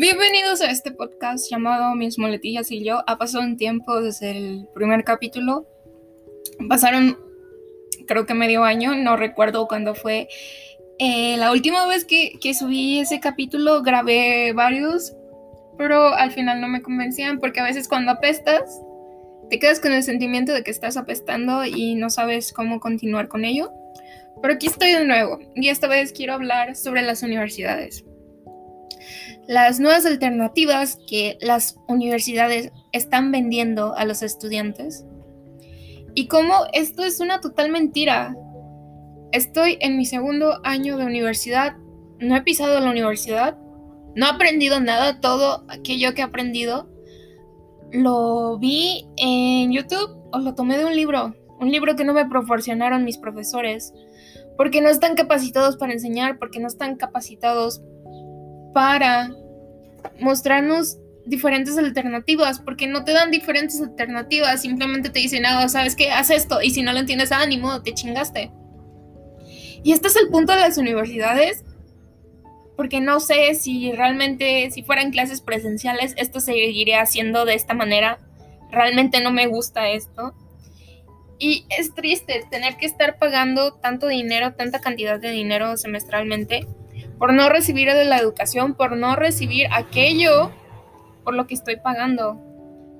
Bienvenidos a este podcast llamado Mis Muletillas y yo. Ha pasado un tiempo desde el primer capítulo. Pasaron, creo que medio año, no recuerdo cuándo fue. Eh, la última vez que, que subí ese capítulo grabé varios, pero al final no me convencían porque a veces cuando apestas, te quedas con el sentimiento de que estás apestando y no sabes cómo continuar con ello. Pero aquí estoy de nuevo y esta vez quiero hablar sobre las universidades las nuevas alternativas que las universidades están vendiendo a los estudiantes y cómo esto es una total mentira. Estoy en mi segundo año de universidad, no he pisado la universidad, no he aprendido nada, todo aquello que he aprendido lo vi en YouTube o lo tomé de un libro, un libro que no me proporcionaron mis profesores, porque no están capacitados para enseñar, porque no están capacitados para mostrarnos diferentes alternativas, porque no te dan diferentes alternativas, simplemente te dicen, ah, sabes qué, haz esto, y si no lo entiendes, ánimo, te chingaste. Y este es el punto de las universidades, porque no sé si realmente, si fueran clases presenciales, esto seguiría haciendo de esta manera. Realmente no me gusta esto. Y es triste tener que estar pagando tanto dinero, tanta cantidad de dinero semestralmente por no recibir la educación, por no recibir aquello por lo que estoy pagando.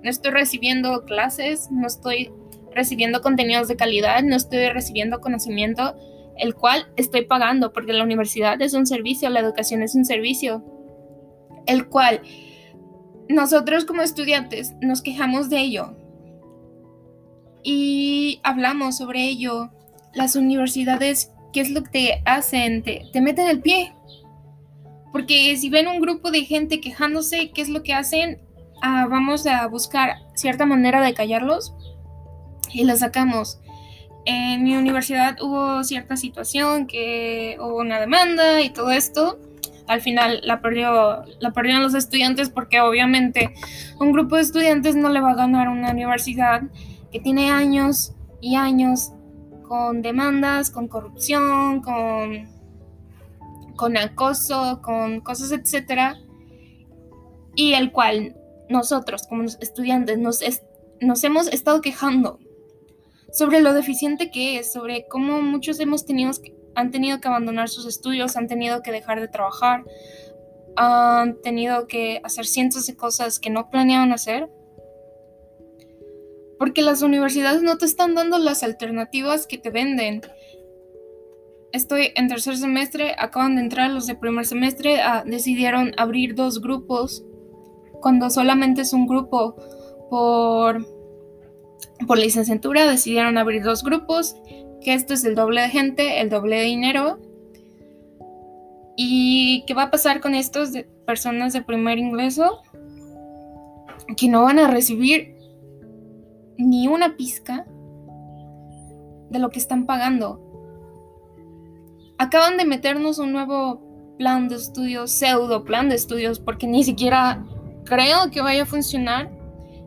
No estoy recibiendo clases, no estoy recibiendo contenidos de calidad, no estoy recibiendo conocimiento, el cual estoy pagando, porque la universidad es un servicio, la educación es un servicio, el cual nosotros como estudiantes nos quejamos de ello y hablamos sobre ello. Las universidades, ¿qué es lo que te hacen? Te, te meten el pie, porque si ven un grupo de gente quejándose, ¿qué es lo que hacen? Ah, vamos a buscar cierta manera de callarlos y los sacamos. En mi universidad hubo cierta situación que hubo una demanda y todo esto. Al final la, perdió, la perdieron los estudiantes porque obviamente un grupo de estudiantes no le va a ganar una universidad que tiene años y años con demandas, con corrupción, con con acoso, con cosas, etcétera, y el cual nosotros como estudiantes nos, hemos estado quejando sobre lo deficiente que es, sobre cómo muchos hemos tenido, han tenido que abandonar sus estudios, han tenido que dejar de trabajar, han tenido que hacer cientos de cosas que no planeaban hacer. Porque las universidades no te están dando las alternativas que te venden. Estoy en tercer semestre, acaban de entrar los de primer semestre, ah, decidieron abrir dos grupos cuando solamente es un grupo por, por licenciatura, decidieron abrir dos grupos, que esto es el doble de gente, el doble de dinero. ¿Y qué va a pasar con estas personas de primer ingreso? Que no van a recibir ni una pizca de lo que están pagando acaban de meternos un nuevo plan de estudios, pseudo plan de estudios, porque ni siquiera creo que vaya a funcionar,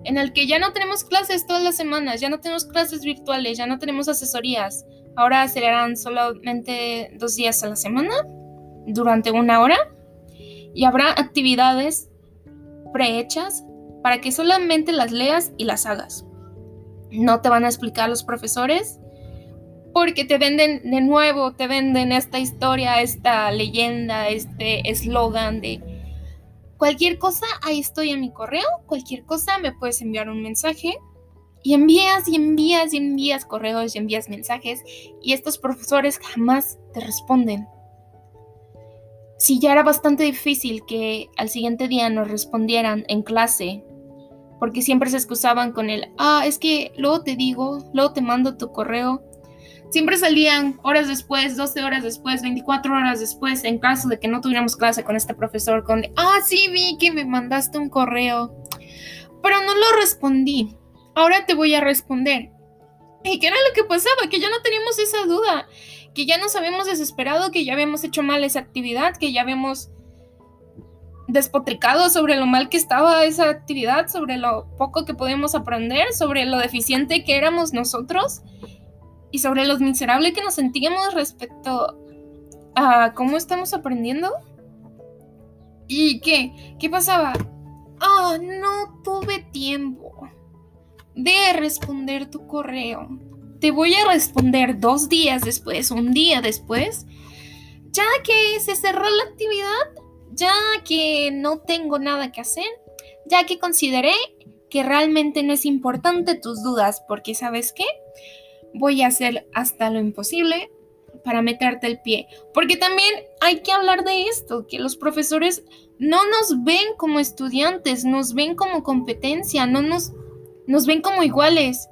en el que ya no tenemos clases todas las semanas, ya no tenemos clases virtuales, ya no tenemos asesorías. Ahora serán solamente dos días a la semana, durante una hora, y habrá actividades prehechas para que solamente las leas y las hagas. No te van a explicar los profesores porque te venden de nuevo, te venden esta historia, esta leyenda, este eslogan de cualquier cosa, ahí estoy en mi correo, cualquier cosa me puedes enviar un mensaje y envías y envías y envías correos y envías mensajes y estos profesores jamás te responden. Si ya era bastante difícil que al siguiente día nos respondieran en clase, porque siempre se excusaban con el, ah, es que luego te digo, luego te mando tu correo, Siempre salían horas después, 12 horas después, 24 horas después, en caso de que no tuviéramos clase con este profesor, con, ah, sí, vi que me mandaste un correo, pero no lo respondí. Ahora te voy a responder. ¿Y qué era lo que pasaba? Que ya no teníamos esa duda, que ya nos habíamos desesperado, que ya habíamos hecho mal esa actividad, que ya habíamos despotricado sobre lo mal que estaba esa actividad, sobre lo poco que podíamos aprender, sobre lo deficiente que éramos nosotros y sobre lo miserable que nos sentíamos respecto a cómo estamos aprendiendo. ¿Y qué? ¿Qué pasaba? Ah, no tuve tiempo de responder tu correo. Te voy a responder dos días después, un día después, ya que se cerró la actividad, ya que no tengo nada que hacer, ya que consideré que realmente no es importante tus dudas, porque sabes qué, voy a hacer hasta lo imposible para meterte el pie. Porque también hay que hablar de esto, que los profesores no nos ven como estudiantes, nos ven como competencia, no nos, nos ven como iguales.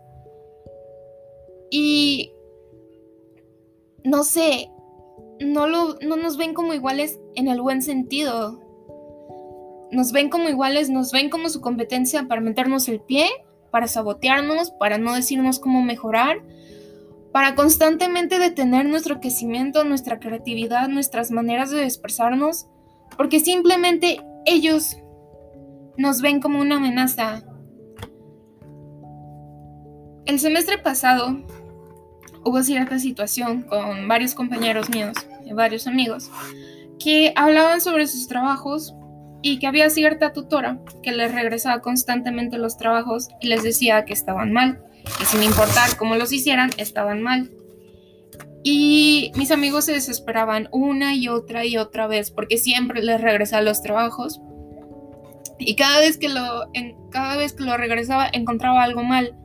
Y no sé, no, lo, no nos ven como iguales en el buen sentido. Nos ven como iguales, nos ven como su competencia para meternos el pie, para sabotearnos, para no decirnos cómo mejorar para constantemente detener nuestro crecimiento, nuestra creatividad, nuestras maneras de expresarnos, porque simplemente ellos nos ven como una amenaza. El semestre pasado hubo cierta situación con varios compañeros míos y varios amigos que hablaban sobre sus trabajos y que había cierta tutora que les regresaba constantemente los trabajos y les decía que estaban mal que sin importar cómo los hicieran, estaban mal. Y mis amigos se desesperaban una y otra y otra vez porque siempre les regresaba los trabajos. Y cada vez que lo, cada vez que lo regresaba encontraba algo mal.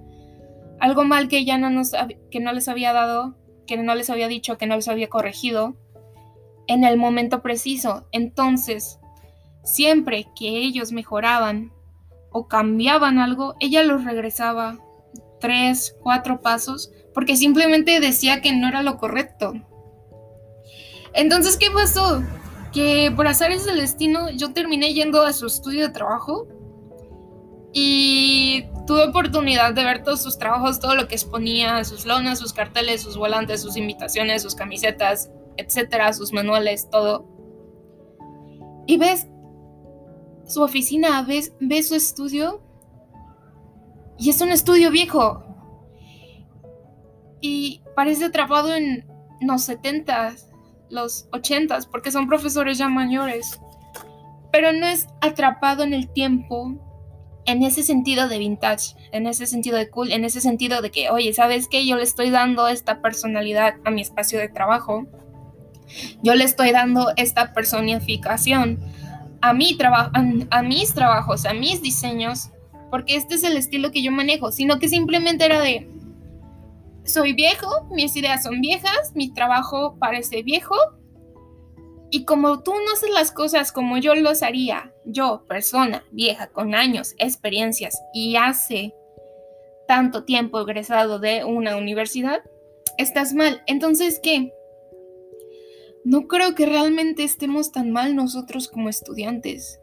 Algo mal que ya no, nos, que no les había dado, que no les había dicho, que no les había corregido en el momento preciso. Entonces, siempre que ellos mejoraban o cambiaban algo, ella los regresaba tres, cuatro pasos, porque simplemente decía que no era lo correcto. Entonces, ¿qué pasó? Que por azares del destino yo terminé yendo a su estudio de trabajo y tuve oportunidad de ver todos sus trabajos, todo lo que exponía, sus lonas, sus carteles, sus volantes, sus invitaciones, sus camisetas, etcétera, sus manuales, todo. Y ves su oficina, ves, ves su estudio y es un estudio viejo. Y parece atrapado en los 70 los 80 porque son profesores ya mayores. Pero no es atrapado en el tiempo en ese sentido de vintage, en ese sentido de cool, en ese sentido de que, oye, ¿sabes qué? Yo le estoy dando esta personalidad a mi espacio de trabajo. Yo le estoy dando esta personificación a, a mis trabajos, a mis diseños, porque este es el estilo que yo manejo, sino que simplemente era de, soy viejo, mis ideas son viejas, mi trabajo parece viejo, y como tú no haces las cosas como yo los haría, yo, persona vieja, con años, experiencias, y hace tanto tiempo egresado de una universidad, estás mal. Entonces, ¿qué? No creo que realmente estemos tan mal nosotros como estudiantes.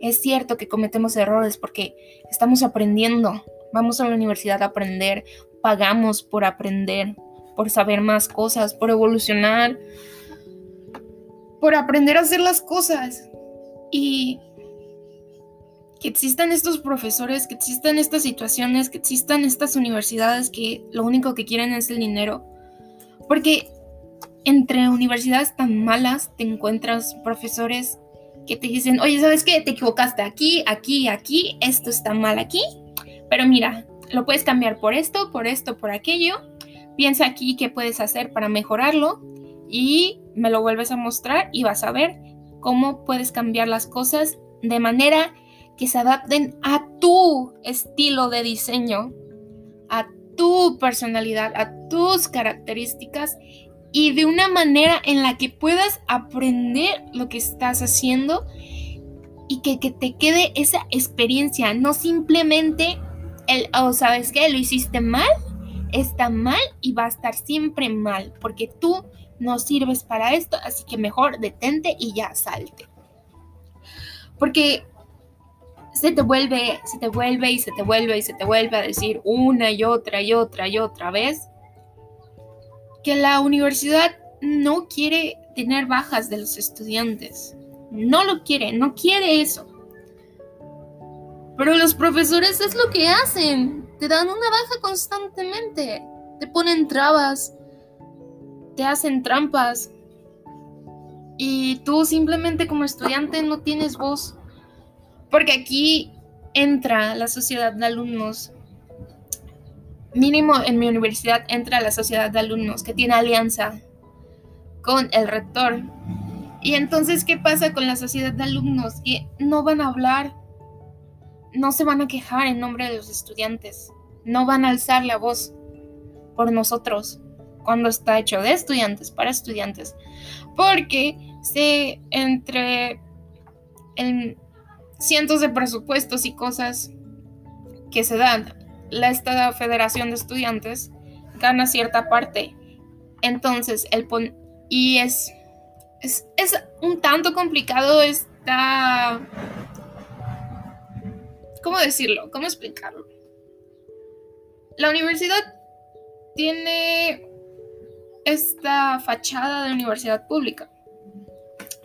Es cierto que cometemos errores porque estamos aprendiendo. Vamos a la universidad a aprender, pagamos por aprender, por saber más cosas, por evolucionar, por aprender a hacer las cosas. Y que existan estos profesores, que existan estas situaciones, que existan estas universidades que lo único que quieren es el dinero. Porque entre universidades tan malas te encuentras profesores que te dicen, oye, ¿sabes qué? Te equivocaste aquí, aquí, aquí, esto está mal aquí, pero mira, lo puedes cambiar por esto, por esto, por aquello. Piensa aquí qué puedes hacer para mejorarlo y me lo vuelves a mostrar y vas a ver cómo puedes cambiar las cosas de manera que se adapten a tu estilo de diseño, a tu personalidad, a tus características y de una manera en la que puedas aprender lo que estás haciendo y que, te quede esa experiencia, no simplemente el, oh, ¿sabes qué? Lo hiciste mal, está mal y va a estar siempre mal, porque tú no sirves para esto, así que mejor detente y ya salte. Porque se te vuelve, se te vuelve y se te vuelve y se te vuelve a decir una y otra y otra y otra vez que la universidad no quiere tener bajas de los estudiantes. No lo quiere, no quiere eso. Pero los profesores es lo que hacen. Te dan una baja constantemente. Te ponen trabas. Te hacen trampas. Y tú simplemente como estudiante no tienes voz. Porque aquí entra la sociedad de alumnos. Mínimo en mi universidad entra la sociedad de alumnos que tiene alianza con el rector. Y entonces, ¿qué pasa con la sociedad de alumnos? Que no van a hablar, no se van a quejar en nombre de los estudiantes, no van a alzar la voz por nosotros cuando está hecho de estudiantes para estudiantes. Porque se entre cientos de presupuestos y cosas que se dan, la federación de estudiantes gana cierta parte. Entonces, el y es, es, un tanto complicado esta... ¿Cómo decirlo? ¿Cómo explicarlo? La universidad tiene esta fachada de universidad pública,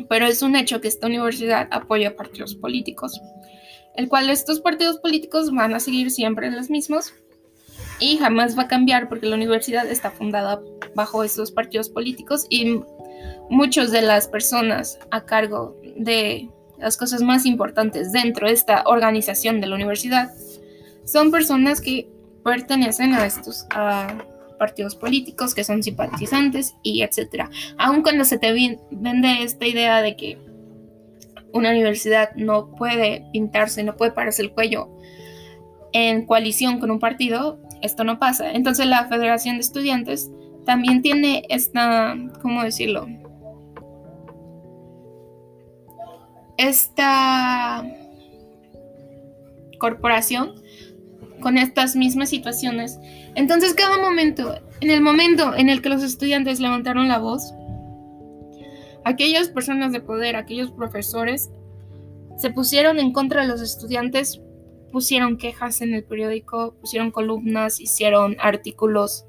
pero es un hecho que esta universidad apoya partidos políticos, el cual estos partidos políticos van a seguir siempre los mismos y jamás va a cambiar porque la universidad está fundada bajo esos partidos políticos y muchas de las personas a cargo de las cosas más importantes dentro de esta organización de la universidad son personas que pertenecen a estos partidos políticos, que son simpatizantes y etcétera. Aun cuando se te vende esta idea de que una universidad no puede pintarse, no puede pararse el cuello en coalición con un partido, esto no pasa. Entonces la Federación de Estudiantes también tiene esta, ¿cómo decirlo? Esta corporación con estas mismas situaciones. Entonces cada momento, en el momento en el que los estudiantes levantaron la voz, aquellas personas de poder, aquellos profesores, se pusieron en contra de los estudiantes pusieron quejas en el periódico, pusieron columnas, hicieron artículos,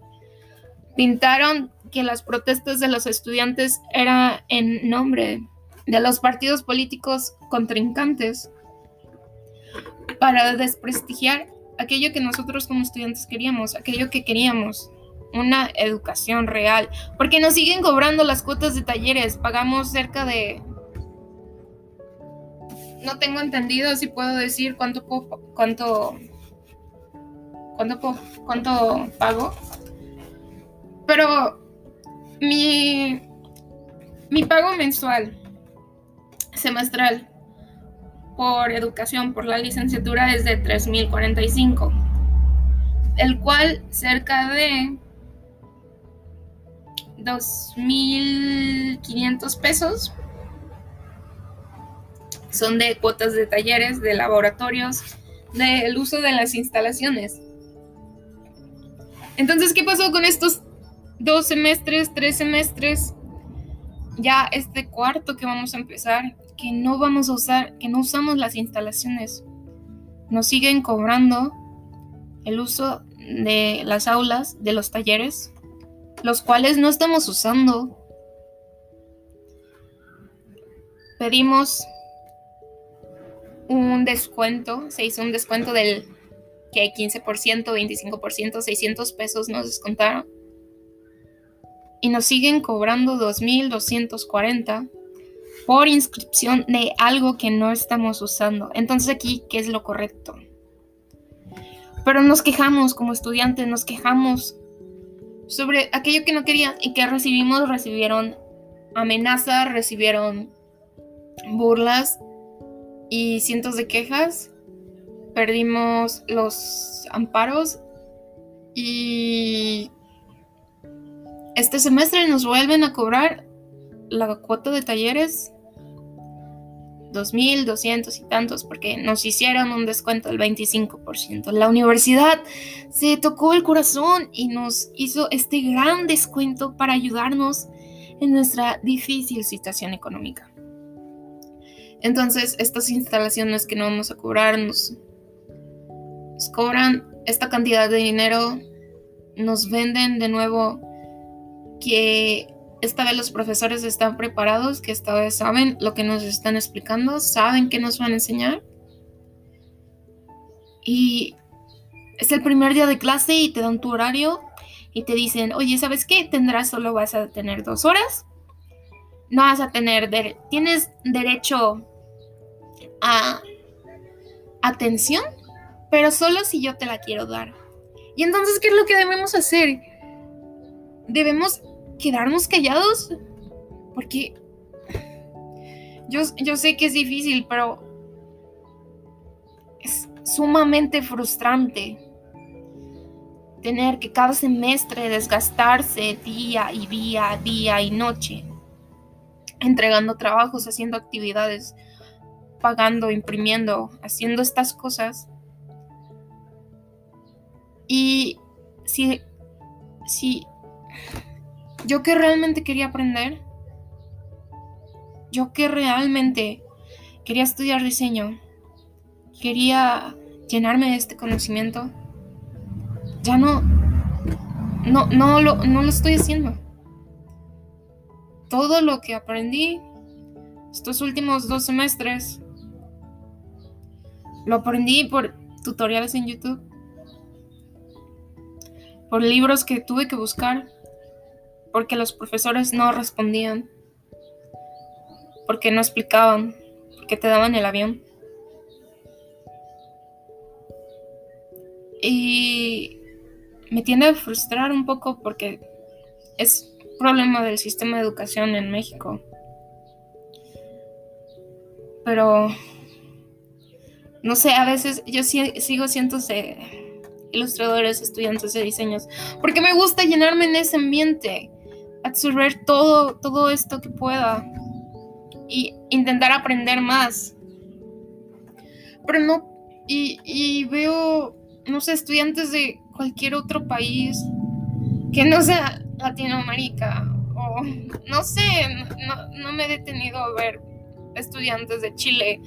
pintaron que las protestas de los estudiantes era en nombre de los partidos políticos contrincantes para desprestigiar aquello que nosotros como estudiantes queríamos, aquello que queríamos, una educación real, porque nos siguen cobrando las cuotas de talleres, pagamos cerca de no tengo entendido si puedo decir cuánto cuánto cuánto cuánto pago. Pero mi mi pago mensual semestral por educación por la licenciatura es de 3045, el cual cerca de 2500 pesos son de cuotas de talleres, de laboratorios, del uso de las instalaciones. Entonces, ¿qué pasó con estos dos semestres, tres semestres? Ya este cuarto que vamos a empezar, que no vamos a usar, que no usamos las instalaciones. Nos siguen cobrando el uso de las aulas, de los talleres, los cuales no estamos usando. Pedimos un descuento, se hizo un descuento del que 15%, 25%, 600 pesos nos descontaron. Y nos siguen cobrando 2.240 por inscripción de algo que no estamos usando. Entonces aquí, ¿qué es lo correcto? Pero nos quejamos como estudiantes, nos quejamos sobre aquello que no querían y que recibimos, recibieron amenazas, recibieron burlas y cientos de quejas. Perdimos los amparos y este semestre nos vuelven a cobrar la cuota de talleres 2.200 y tantos porque nos hicieron un descuento del 25%. La universidad se tocó el corazón y nos hizo este gran descuento para ayudarnos en nuestra difícil situación económica. Entonces, estas instalaciones que no vamos a cobrar nos, cobran esta cantidad de dinero, nos venden de nuevo que esta vez los profesores están preparados, que esta vez saben lo que nos están explicando, saben qué nos van a enseñar. Y es el primer día de clase y te dan tu horario y te dicen, oye, ¿sabes qué? Tendrás solo vas a tener dos horas no vas a tener, tienes derecho a atención, pero solo si yo te la quiero dar. Y entonces, ¿qué es lo que debemos hacer? Debemos quedarnos callados, porque yo, yo sé que es difícil, pero es sumamente frustrante tener que cada semestre desgastarse día y día, día y noche entregando trabajos, haciendo actividades, pagando, imprimiendo, haciendo estas cosas. Y si, si yo que realmente quería aprender, yo que realmente quería estudiar diseño, quería llenarme de este conocimiento, ya no, no, no, lo, no lo estoy haciendo. Todo lo que aprendí estos últimos dos semestres lo aprendí por tutoriales en YouTube, por libros que tuve que buscar, porque los profesores no respondían, porque no explicaban, porque te daban el avión. Y me tiene a frustrar un poco porque es problema del sistema de educación en México. Pero, no sé, a veces yo sigo siendo ilustradores, estudiantes de diseños, porque me gusta llenarme en ese ambiente, absorber todo, todo esto que pueda y intentar aprender más. Pero no, y, veo, no sé, estudiantes de cualquier otro país que no sea Latinoamérica o no sé, no, me he detenido a ver estudiantes de Chile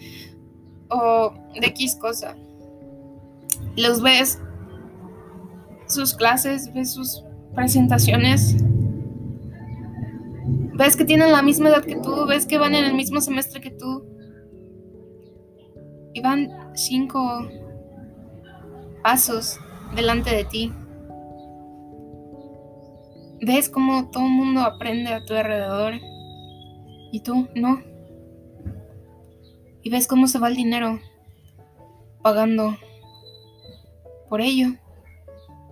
o de X cosa. Los ves sus clases, ves sus presentaciones, ves que tienen la misma edad que tú, ves que van en el mismo semestre que tú y van cinco pasos delante de ti. Ves cómo todo el mundo aprende a tu alrededor y tú no. Y ves cómo se va el dinero pagando por ello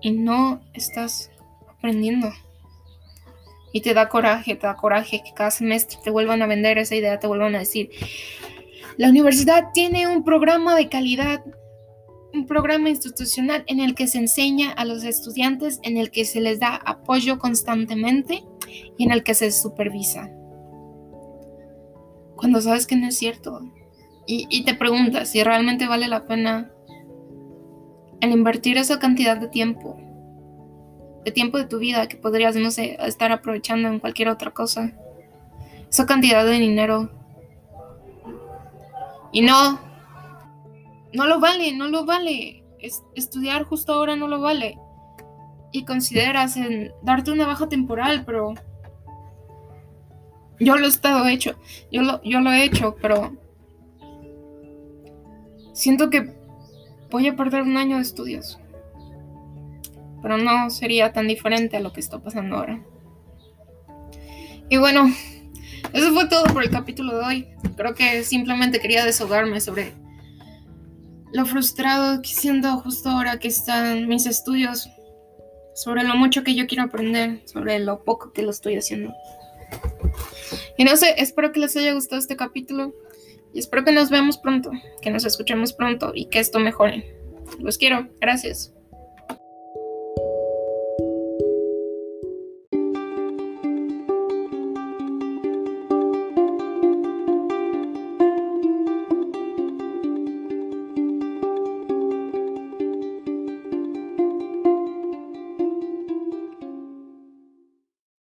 y no estás aprendiendo. Y te da coraje, te da coraje que cada semestre te vuelvan a vender esa idea, te vuelvan a decir, la universidad tiene un programa de calidad un programa institucional en el que se enseña a los estudiantes, en el que se les da apoyo constantemente y en el que se supervisa. Cuando sabes que no es cierto y, te preguntas si realmente vale la pena el invertir esa cantidad de tiempo, de tiempo de tu vida que podrías, no sé, estar aprovechando en cualquier otra cosa, esa cantidad de dinero. Y no, no lo vale, no lo vale. estudiar justo ahora no lo vale. Y consideras en darte una baja temporal, pero yo lo he estado hecho. Yo lo, yo lo he hecho, pero siento que voy a perder un año de estudios. Pero no sería tan diferente a lo que está pasando ahora. Y bueno, eso fue todo por el capítulo de hoy. Creo que simplemente quería desahogarme sobre lo frustrado que siento justo ahora que están mis estudios, sobre lo mucho que yo quiero aprender, sobre lo poco que lo estoy haciendo. Y no sé, espero que les haya gustado este capítulo y espero que nos veamos pronto, que nos escuchemos pronto y que esto mejore. Los quiero, gracias.